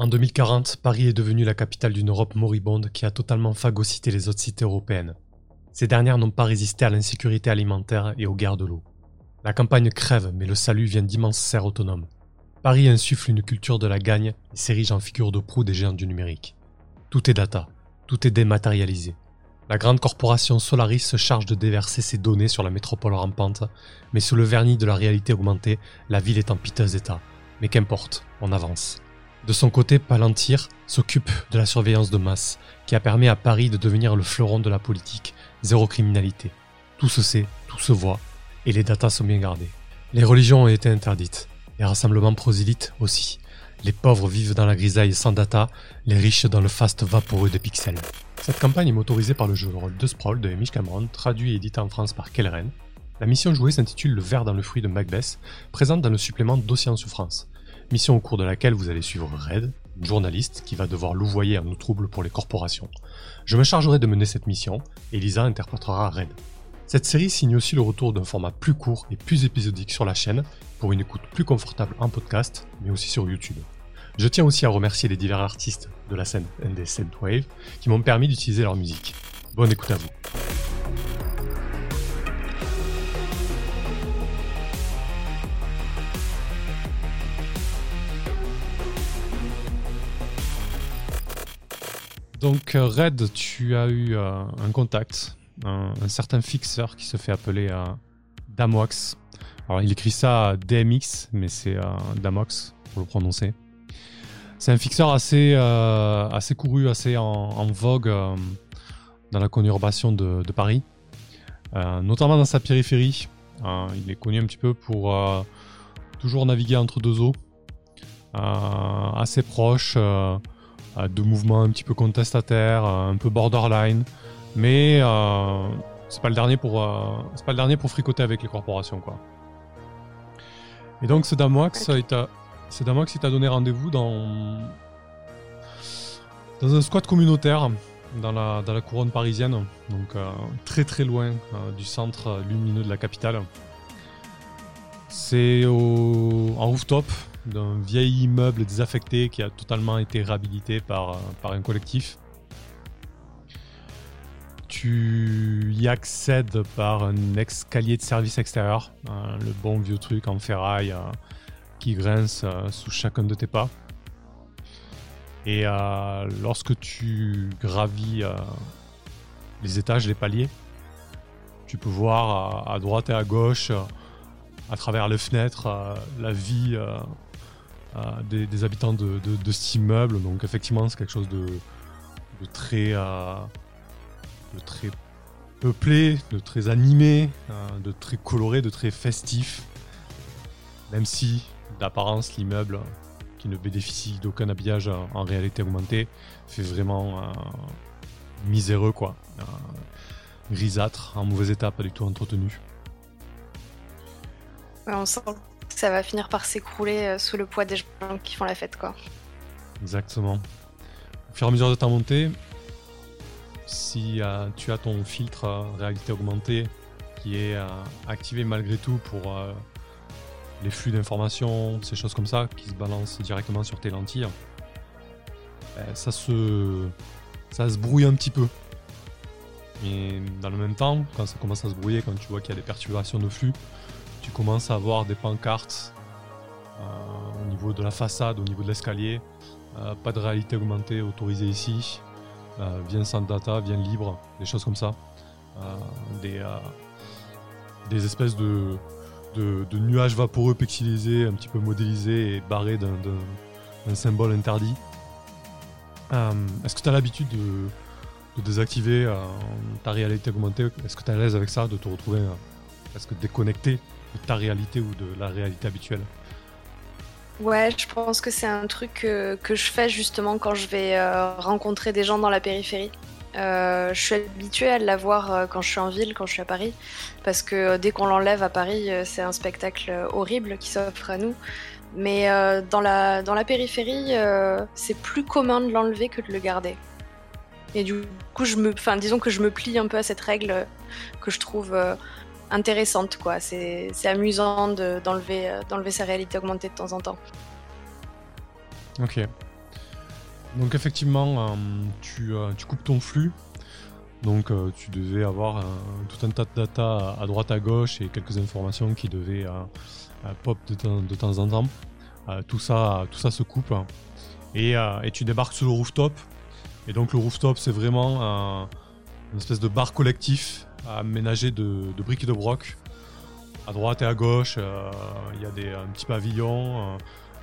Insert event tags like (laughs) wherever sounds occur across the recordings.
En 2040, Paris est devenu la capitale d'une Europe moribonde qui a totalement phagocyté les autres cités européennes. Ces dernières n'ont pas résisté à l'insécurité alimentaire et aux guerres de l'eau. La campagne crève, mais le salut vient d'immenses serres autonomes. Paris insuffle une culture de la gagne et s'érige en figure de proue des géants du numérique. Tout est data, tout est dématérialisé. La grande corporation Solaris se charge de déverser ses données sur la métropole rampante, mais sous le vernis de la réalité augmentée, la ville est en piteux état. Mais qu'importe, on avance. De son côté, Palantir s'occupe de la surveillance de masse, qui a permis à Paris de devenir le fleuron de la politique, zéro criminalité. Tout se sait, tout se voit, et les datas sont bien gardées. Les religions ont été interdites, les rassemblements prosélytes aussi. Les pauvres vivent dans la grisaille sans data, les riches dans le faste vaporeux des pixels. Cette campagne est motorisée par le jeu de rôle de Sprawl de Hamish Cameron, traduit et édité en France par Kelleren. La mission jouée s'intitule Le verre dans le fruit de Macbeth, présente dans le supplément en souffrance mission au cours de laquelle vous allez suivre Red, une journaliste qui va devoir louvoyer un trouble pour les corporations. Je me chargerai de mener cette mission, et Lisa interprétera Red. Cette série signe aussi le retour d'un format plus court et plus épisodique sur la chaîne, pour une écoute plus confortable en podcast, mais aussi sur YouTube. Je tiens aussi à remercier les divers artistes de la scène ND Wave qui m'ont permis d'utiliser leur musique. Bonne écoute à vous. Donc euh, Red, tu as eu euh, un contact, un, certain fixeur qui se fait appeler euh, Damox. Alors il écrit ça DMX, mais c'est Damox pour le prononcer. C'est un fixeur assez, couru, assez en, vogue dans la conurbation de Paris, notamment dans sa périphérie. il est connu un petit peu pour toujours naviguer entre deux eaux, assez proche de mouvements un petit peu contestataires, un peu borderline, mais euh, c'est pas le dernier pour euh, c'est pas le dernier pour fricoter avec les corporations quoi. Et donc c'est Damox, il t'a c'est Damox qui t'a donné rendez-vous dans dans un squat communautaire dans la, dans la couronne parisienne, donc euh, très très loin du centre lumineux de la capitale. C'est au, en rooftop, d'un vieil immeuble désaffecté qui a totalement été réhabilité par, euh, par un collectif. Tu y accèdes par un escalier de service extérieur, hein, le bon vieux truc en ferraille euh, qui grince euh, sous chacun de tes pas. Et lorsque tu gravis les étages, les paliers, tu peux voir à droite et à gauche, à travers les fenêtres, la vie des, habitants de, cet immeuble. Donc effectivement, c'est quelque chose de, très, euh, très peuplé, de très animé, euh, de très coloré, de très festif. Même si, d'apparence, l'immeuble, qui ne bénéficie d'aucun habillage en réalité augmentée, fait vraiment euh, miséreux, quoi. grisâtre, en mauvais état, pas du tout entretenu. Ça va finir par s'écrouler euh, sous le poids des gens qui font la fête, quoi. Exactement. Au fur et à mesure de ta montée, si euh, tu as ton filtre euh, réalité augmentée qui est activé malgré tout pour les flux d'informations, ces choses comme ça, qui se balancent directement sur tes lentilles, ben, ça se ça se brouille un petit peu. Mais dans le même temps, quand ça commence à se brouiller, quand tu vois qu'il y a des perturbations de flux, tu commences à avoir des pancartes euh, au niveau de la façade, au niveau de l'escalier. Euh, pas de réalité augmentée autorisée ici. Euh, viens sans data, viens libre, des choses comme ça. des, des espèces de, de, nuages vaporeux pixelisés, un petit peu modélisés et barrés d'un symbole interdit. Est-ce que tu as l'habitude de, désactiver ta réalité augmentée? Est-ce que tu es à l'aise avec ça, de te retrouver presque déconnecté? De ta réalité ou de la réalité habituelle Ouais, je pense que c'est un truc que, je fais justement quand je vais euh, rencontrer des gens dans la périphérie. Euh, je suis habituée à l'avoir euh, quand je suis en ville, quand je suis à Paris, parce que dès qu'on l'enlève à Paris, c'est un spectacle horrible qui s'offre à nous. Mais dans, la, dans la périphérie, c'est plus commun de l'enlever que de le garder. Et du coup, je me, disons que je me plie un peu à cette règle que je trouve intéressante, quoi. C'est amusant d'enlever de, d'enlever sa réalité augmentée de temps en temps. Ok. Donc effectivement, tu, tu, coupes ton flux. Donc tu devais avoir tout un tas de data à, droite à gauche et quelques informations qui devaient pop de, de, temps en temps. tout, ça, tout ça se coupe. Et, et, tu débarques sur le rooftop. Et donc le rooftop, c'est vraiment une espèce de bar collectif aménagé de, de briques et de broc. À droite et à gauche, euh, il y a des, un petit pavillon euh,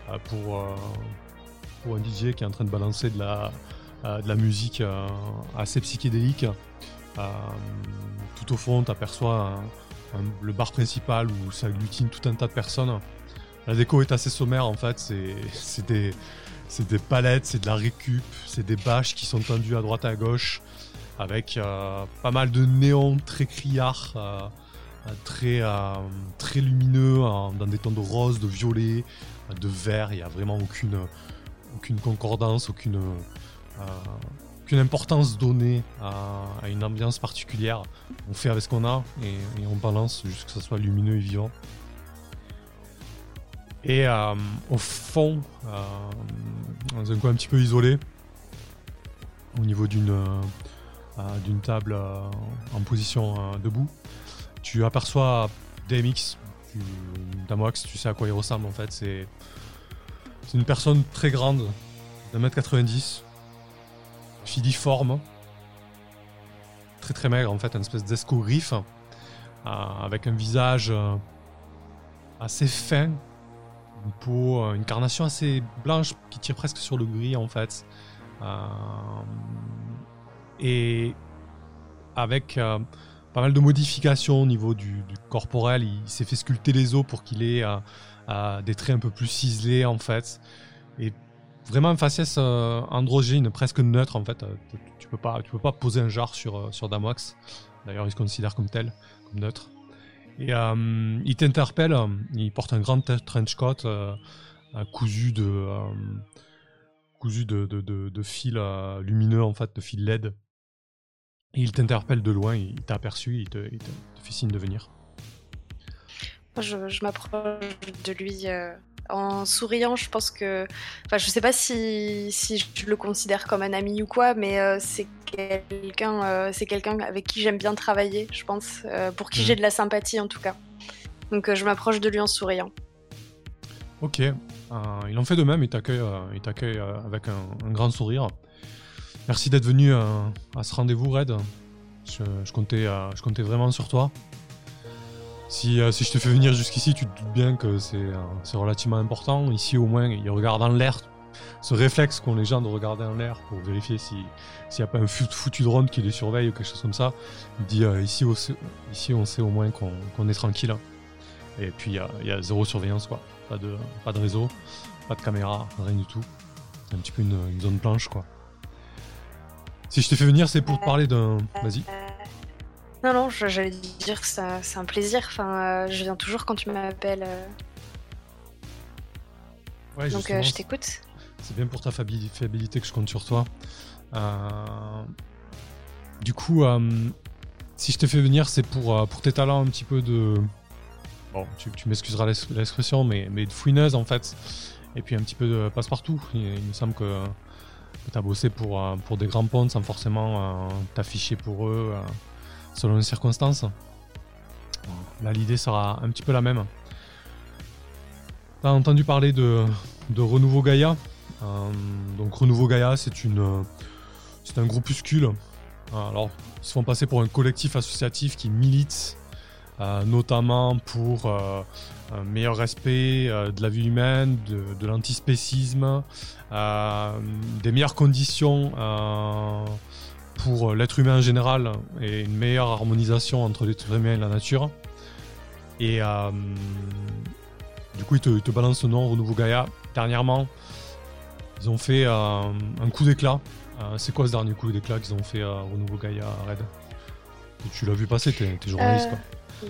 euh, pour, un DJ qui est en train de balancer de la, musique assez psychédélique. tout au fond, tu aperçois le bar principal où ça agglutine tout un tas de personnes. La déco est assez sommaire en fait, (laughs) c'est des, palettes, c'est de la récup, c'est des bâches qui sont tendues à droite et à gauche avec euh, pas mal de néons très criards, euh, très, euh, très lumineux, dans des tons de rose, de violet, de vert. Il n'y a vraiment aucune, aucune concordance, aucune, aucune importance donnée à, une ambiance particulière. On fait avec ce qu'on a et, on balance juste que ça soit lumineux et vivant. Et au fond, dans un coin un petit peu isolé, au niveau d'une d'une table euh, en position euh, debout. Tu aperçois DMX, Damox, tu sais à quoi il ressemble en fait. C'est une personne très grande, d'un mètre 90, filiforme, très très maigre en fait, une espèce d'esco-griffe, avec un visage assez fin, une peau, une carnation assez blanche qui tire presque sur le gris en fait. Et avec euh, pas mal de modifications au niveau du, corporel, il s'est fait sculpter les os pour qu'il ait euh, euh, des traits un peu plus ciselés en fait. Et vraiment une faciès androgyne, presque neutre en fait. Tu peux pas, tu peux pas poser un genre sur, sur Damox. D'ailleurs, il se considère comme tel, comme neutre. Et il t'interpelle, il porte un grand trench coat cousu de cousu de, de, de, fils lumineux en fait, de fils LED il t'interpelle de loin, il t'a aperçu, il te, fait signe de venir. Je, m'approche de lui euh, en souriant. Je pense que. Enfin, je sais pas si, je le considère comme un ami ou quoi, mais euh, c'est quelqu'un euh, c'est quelqu'un avec qui j'aime bien travailler, je pense. pour qui mhm. j'ai de la sympathie en tout cas. Donc je m'approche de lui en souriant. Ok. il en fait de même, il t'accueille avec un, grand sourire. Merci d'être venu euh, à ce rendez-vous, Red. Je, comptais, euh, je comptais vraiment sur toi. Si, euh, si je te fais venir jusqu'ici, tu te doutes bien que c'est relativement important. Ici, au moins, il regarde en l'air. Ce réflexe qu'ont les gens de regarder en l'air pour vérifier s'il n'y a pas un foutu drone qui les surveille ou quelque chose comme ça. Il dit ici, ici, on sait au moins qu'on est tranquille. Et puis, il y, a zéro surveillance, quoi. Pas de, pas de réseau, pas de caméra, rien du tout. C'est un petit peu une, une zone blanche, quoi. Si je t'ai fait venir, c'est pour te parler d'un. Vas-y. Non, non, j'allais dire que c'est un plaisir. Enfin, euh, je viens toujours quand tu m'appelles. Euh. Ouais, Donc euh, je t'écoute. C'est bien pour ta fiabilité que je compte sur toi. Du coup, si je t'ai fait venir, c'est pour, pour tes talents un petit peu de. Bon, tu, m'excuseras l'expression, mais, mais de fouineuse en fait. Et puis un petit peu de passe-partout. il, me semble que tu as bossé pour, euh, pour des grands ponts sans forcément euh, t'afficher pour eux euh, selon les circonstances. Là, l'idée sera un petit peu la même. Tu as entendu parler de, de Renouveau Gaïa. donc, Renouveau Gaïa, c'est c'est un groupuscule. Alors, ils se font passer pour un collectif associatif qui milite notamment pour un meilleur respect de la vie humaine, de, de l'antispécisme, euh, des meilleures conditions euh, pour l'être humain en général et une meilleure harmonisation entre l'être humain et la nature. Et euh, du coup, ils te, te balancent ce nom, Renouveau Gaïa. Dernièrement, ils ont fait un coup d'éclat. c'est quoi ce dernier coup d'éclat qu'ils ont fait à Renouveau Gaïa, Red? Tu l'as vu passer, t'es journaliste quoi.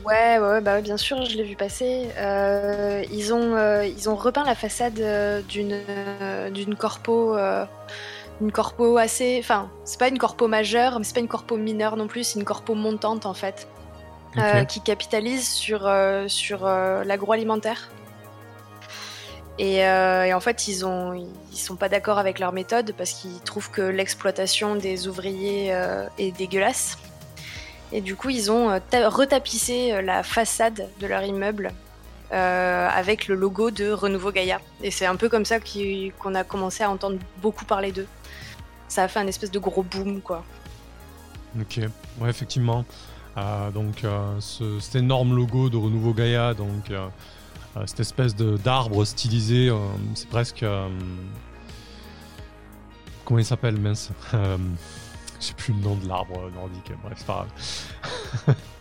Ouais, ouais, bah bien sûr, je l'ai vu passer. Euh, ils, ont, euh, ils ont repeint la façade euh, d'une d'une corpo, une corpo assez, enfin, c'est pas une corpo majeure, mais c'est pas une corpo mineure non plus, c'est une corpo montante en fait, qui capitalise sur sur l'agroalimentaire. Et, en fait, ils ont, ils sont pas d'accord avec leur méthode parce qu'ils trouvent que l'exploitation des ouvriers est dégueulasse. Et du coup, ils ont retapissé la façade de leur immeuble euh, avec le logo de Renouveau Gaïa. Et c'est un peu comme ça qu'on a commencé à entendre beaucoup parler d'eux. Ça a fait un espèce de gros boom, quoi. Ok, ouais, effectivement. Euh, donc, euh, cet énorme logo de Renouveau Gaïa, donc cette espèce d'arbre stylisé, c'est presque. comment il s'appelle, mince sais plus le nom de l'arbre nordique, bref, c'est pas grave. (laughs)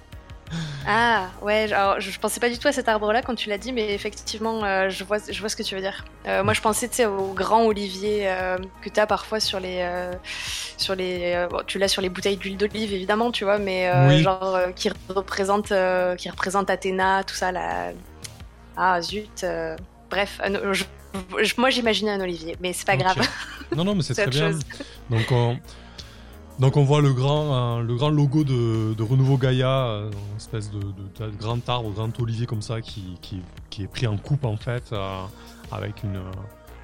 Ah ouais, alors, je, pensais pas du tout à cet arbre-là quand tu l'as dit, mais effectivement, euh, je, vois, je vois ce que tu veux dire. Euh, moi, je pensais au grand olivier euh, que tu as parfois sur les. sur les tu l'as sur les bouteilles d'huile d'olive, évidemment, tu vois, mais genre qui, représente, qui représente Athéna, tout ça. Là. Ah zut. bref, moi j'imaginais un olivier, mais c'est pas grave. Non, non, mais (laughs) c'est très bien. Donc, on, donc on voit le grand, euh, logo de, Renouveau Gaïa, euh, une espèce de, grand arbre, grand olivier comme ça qui, est pris en coupe en fait, euh, avec une,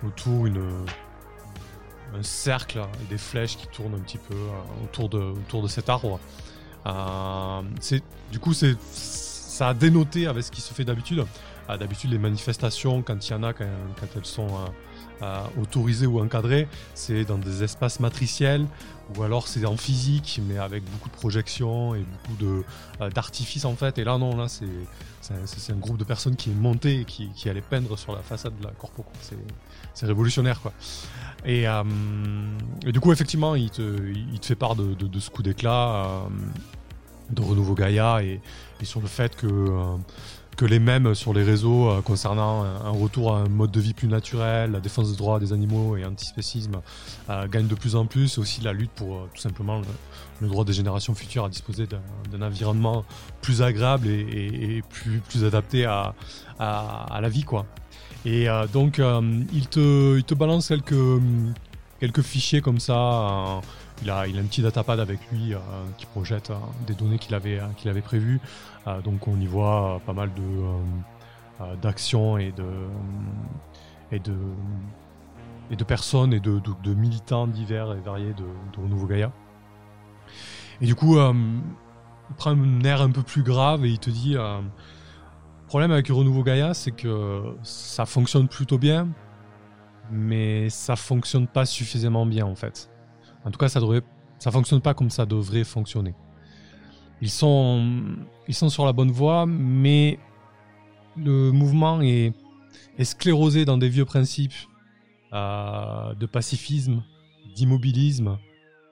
autour un cercle et des flèches qui tournent un petit peu autour, de, cet arbre. du coup, ça a dénoté avec ce qui se fait d'habitude. d'habitude, les manifestations, quand il y en a, quand elles sont autorisées ou encadrées, c'est dans des espaces matriciels ou alors c'est en physique, mais avec beaucoup de projections et beaucoup euh, d'artifices en fait. Et là non, là c'est c'est un groupe de personnes qui est monté et qui, allait peindre sur la façade de la corpo. C'est révolutionnaire quoi. Et, euh, et, du coup effectivement il te, il te fait part de, ce coup d'éclat euh, de Renouveau Gaïa et, sur le fait que que les mêmes sur les réseaux euh, concernant un, retour à un mode de vie plus naturel, la défense des droits des animaux et antispécisme euh, gagnent de plus en plus. Et aussi la lutte pour euh, tout simplement le, droit des générations futures à disposer d'un environnement plus agréable et, plus, adapté à, à, la vie. quoi. Et donc il, te, il te balance quelques, quelques fichiers comme ça. Il a, il a un petit datapad avec lui qui projette des données qu'il avait, qu'il avait prévues. Euh, donc on y voit euh, pas mal de euh, d'actions et de et de et de personnes et de, militants divers et variés de, de Renouveau Gaïa. Et du coup, il prend un air un peu plus grave et il te dit le problème avec Renouveau Gaïa, c'est que ça fonctionne plutôt bien, mais ça fonctionne pas suffisamment bien en fait. En tout cas, ça ça fonctionne pas comme ça devrait fonctionner. Ils sont, ils sont sur la bonne voie, mais le mouvement est, sclérosé dans des vieux principes euh, de pacifisme, d'immobilisme,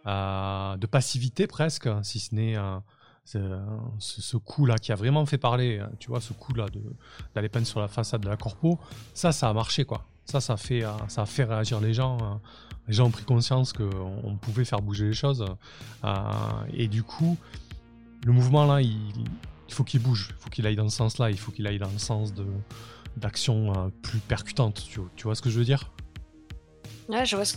euh, de passivité presque, si ce n'est ce, coup-là qui a vraiment fait parler, tu vois, ce coup-là d'aller peindre sur la façade de la corpo, ça, ça a marché, quoi. Ça, ça fait, ça a fait réagir les gens. Les gens ont pris conscience qu'on pouvait faire bouger les choses. Euh, et du coup, le mouvement là, il, faut qu'il bouge, il faut qu'il aille dans ce sens-là, il faut qu'il aille dans le sens de d'action euh, plus percutante. Tu, vois ce que je veux dire? Ouais, je vois ce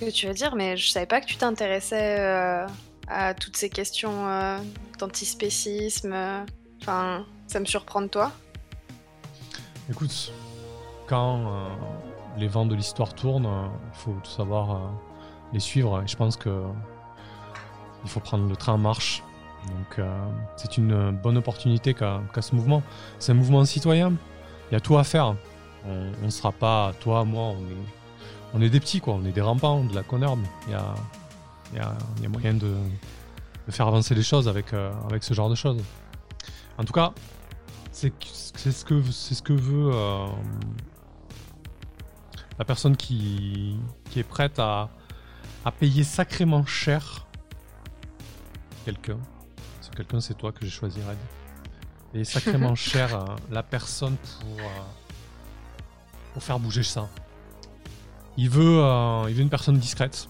que tu veux dire, mais je savais pas que tu t'intéressais euh, à toutes ces questions euh, d'antispécisme. Enfin, ça me surprend de toi. Écoute, quand les vents de l'histoire tournent, il faut tout savoir les suivre. Et je pense que il faut prendre le train en marche donc euh, c'est une bonne opportunité qu'a ce mouvement. C'est un mouvement citoyen. Il y a tout à faire. On ne sera pas, toi, moi, on est, des petits. On est des rampants, de la connerbe. Il y a, moyen de, faire avancer les choses avec, euh, ce genre de choses. En tout cas, c'est ce que, veut euh, la personne qui, qui est prête à, à payer sacrément cher quelqu'un quelqu'un, c'est toi que j'ai choisi, Red. Et sacrément (laughs) cher euh, la personne pour, euh, pour faire bouger ça. Il veut, euh, il veut une personne discrète,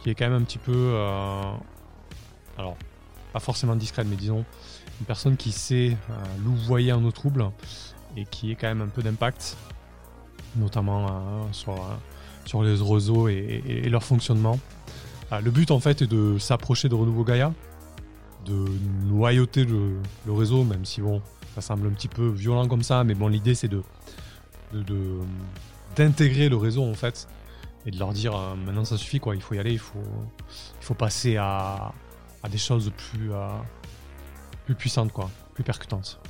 qui est quand même un petit peu. alors, pas forcément discrète, mais disons, une personne qui sait louvoyer en nos troubles et qui est quand même un peu d'impact, notamment sur, sur les réseaux et, leur fonctionnement. le but en fait est de s'approcher de Renouveau Gaïa, de noyauter le, réseau, même si bon, ça semble un petit peu violent comme ça, mais bon, l'idée c'est de de d'intégrer le réseau en fait et de leur dire euh, maintenant ça suffit quoi, il faut y aller, il faut, il faut passer à, à des choses plus, euh, plus puissantes quoi, plus percutantes.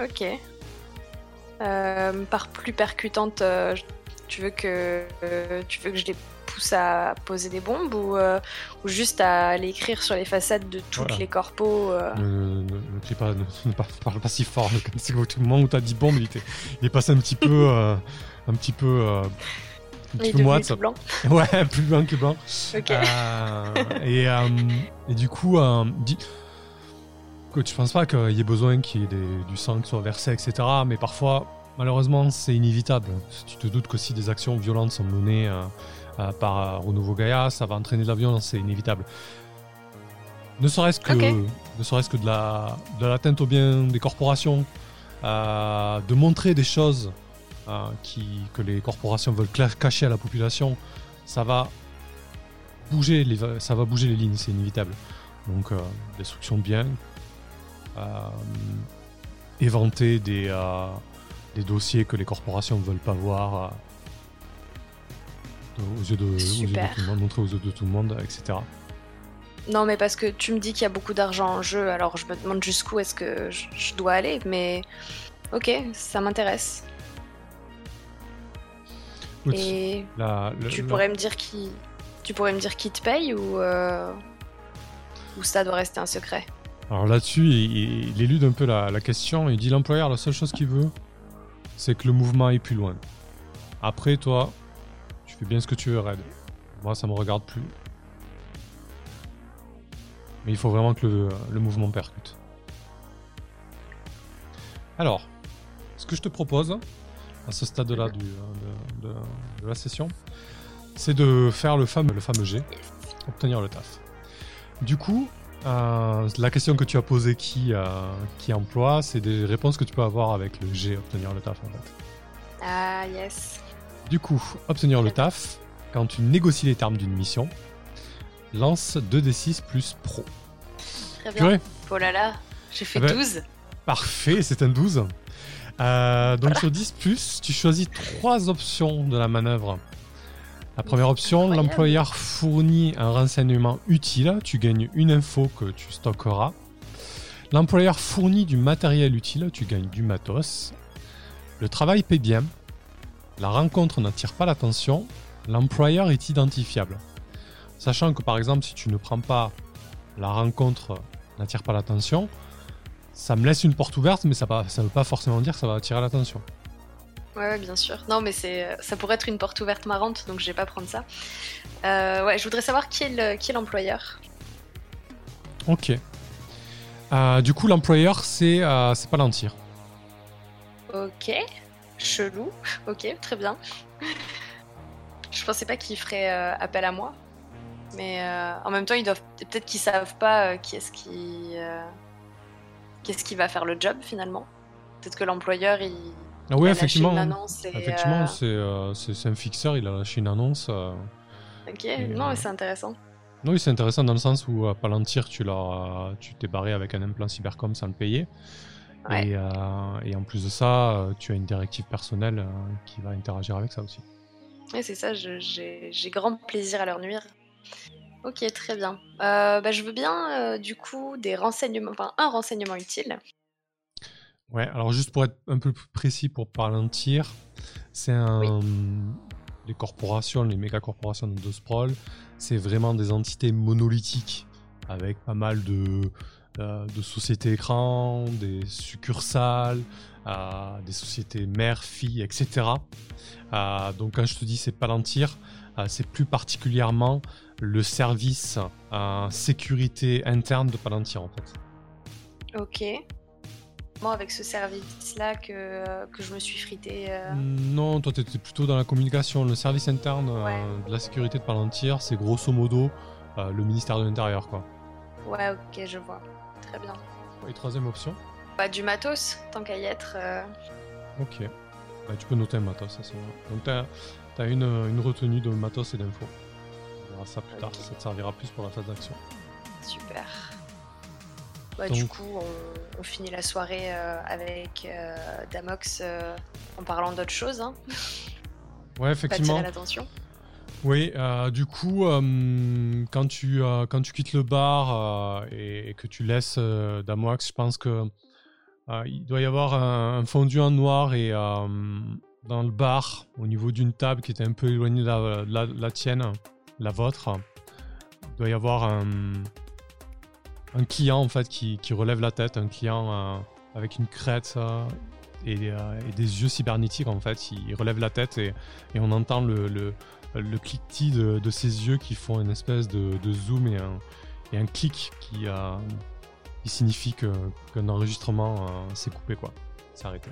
Ok. Euh, par plus percutante, euh, tu veux que euh, tu veux que je les pousse à poser des bombes ou, euh, ou juste à aller écrire sur les façades de toutes Voilà. les corpos euh, Ne, pas, parle pas si fort. C'est au moment où t'as dit bombe, il, était, il est passé un petit peu, (laughs) euh, un petit peu, un Il petit est peu devenu moite. tout blanc. (laughs) Ouais, plus blanc que blanc. Et, et du coup, que tu penses pas qu'il y ait besoin qu'il y ait des- du sang qui soit versé, etc. Mais parfois, malheureusement, c'est inévitable. Tu te doutes que si des actions violentes sont menées euh, euh, par euh, Renouveau Gaia, ça va entraîner de la violence, c'est inévitable. Ne serait-ce que, Ok. ne serait-ce que de la, de l'atteinte au bien des corporations, euh, de montrer des choses euh, qui, que les corporations veulent cacher à la population, ça va bouger les, va- ça va bouger les lignes, c'est inévitable. Donc, euh, destruction de biens, euh, éventer des, euh, des dossiers que les corporations ne veulent pas voir euh, aux, yeux de, aux yeux de Super. tout le monde, montrer aux yeux de tout le monde, etc. Non, mais parce que tu me dis qu'il y a beaucoup d'argent en jeu, alors je me demande jusqu'où est-ce que je, dois aller, mais ok, ça m'intéresse. Et la- tu la- pourrais me dire qui, tu pourrais me dire qui te paye ou euh, ou ça doit rester un secret? Alors là-dessus, il, élude un peu la, question. Il dit l'employeur, la seule chose qu'il veut, c'est que le mouvement aille plus loin. Après, toi, tu fais bien ce que tu veux, Red. Moi, ça me regarde plus. Mais il faut vraiment que le, mouvement percute. Alors, ce que je te propose, à ce stade-là de- de la session, c'est de faire le fameux, le fameux G, obtenir le taf. Du coup, euh, la question que tu as posée qui, euh, qui emploie, c'est des réponses que tu peux avoir avec le G, obtenir le taf en fait. Ah yes. Du coup, obtenir le taf, quand tu négocies les termes d'une mission, lance 2d6 plus pro. Très bien. Purée, Oh là là, j'ai fait Ah bah, 12. parfait, c'est un 12. Euh, donc sur 10 plus, tu choisis trois options de la manœuvre. La première option, l'employeur fournit un renseignement utile, tu gagnes une info que tu stockeras. L'employeur fournit du matériel utile, tu gagnes du matos. Le travail paie bien. La rencontre n'attire pas l'attention. L'employeur est identifiable. Sachant que par exemple, si tu ne prends pas la rencontre n'attire pas l'attention, ça me laisse une porte ouverte, mais ça ne veut pas forcément dire que ça va attirer l'attention. Ouais, bien sûr. Non, mais c'est, ça pourrait être une porte ouverte marrante, donc je vais pas prendre ça. Euh, ouais, je voudrais savoir qui est, le- l'employeur. Ok. Euh, du coup, l'employeur, c'est euh, c'est Palantir. Ok. Chelou. (laughs) Ok, très bien. Je pensais pas qu'ils feraient euh, appel à moi. Mais euh, en même temps, ils doivent peut-être qu'ils savent pas euh, qui est-ce qui euh, qu'est-ce qui va faire le job finalement. Peut-être que l'employeur il, Ah oui, effectivement. Effectivement, euh, c'est euh, c'est- un fixeur, il a lâché une annonce. euh. Ok, Et, non mais c'est intéressant. Non, oui, c'est intéressant dans le sens où à Palantir, tu l'as- tu t'es barré avec un implant cybercom sans le payer. Ouais. Et, euh, et en plus de ça, tu as une directive personnelle qui va interagir avec ça aussi. Ouais, c'est ça, j'ai j'ai grand plaisir à leur nuire. Ok, très bien. Euh, bah, je veux bien euh, du coup des renseignements, enfin un renseignement utile. Ouais, alors juste pour être un peu plus précis pour Palantir, c'est un. Les corporations, les méga corporations de Sprawl, c'est vraiment des entités monolithiques avec pas mal de, euh, de sociétés écrans, des succursales, euh, des sociétés mères, filles, etc. Euh, donc quand je te dis c'est Palantir, c'est plus particulièrement le service sécurité interne de Palantir en fait. Ok. Moi, avec ce service-là que, que je me suis frité. euh, Non, toi, tu étais plutôt dans la communication. Le service interne euh, de la sécurité de Palantir, c'est grosso modo euh, le ministère de l'Intérieur. quoi. Ouais, ok, je vois. Très bien. Et troisième option? Bah, du matos, tant qu'à y être. euh, Ok. Bah, tu peux noter un matos à ce moment Donc, tu as, une, une retenue de matos et d'infos. On verra ça plus tard. Ça te servira plus pour la phase d'action. Super. Ouais, Du coup, on, finit la soirée avec Damox en parlant d'autre chose. Hein. (laughs) Ouais, effectivement. l'attention. Oui, euh, du coup, euh, quand, tu, euh, quand tu quittes le bar et, que tu laisses Damox, je pense que il doit y avoir un, fondu en noir et dans le bar, au niveau d'une table qui était un peu éloignée de la, tienne, la vôtre, il doit y avoir un, un client en fait qui, relève la tête, un client avec une crête et, des yeux cybernétiques en fait. Il relève la tête et, on entend le, le, cliquetis de, de, ses yeux qui font une espèce de, zoom et un, et un clic qui, signifie qu'un enregistrement euh, s'est coupé, quoi. arrêté.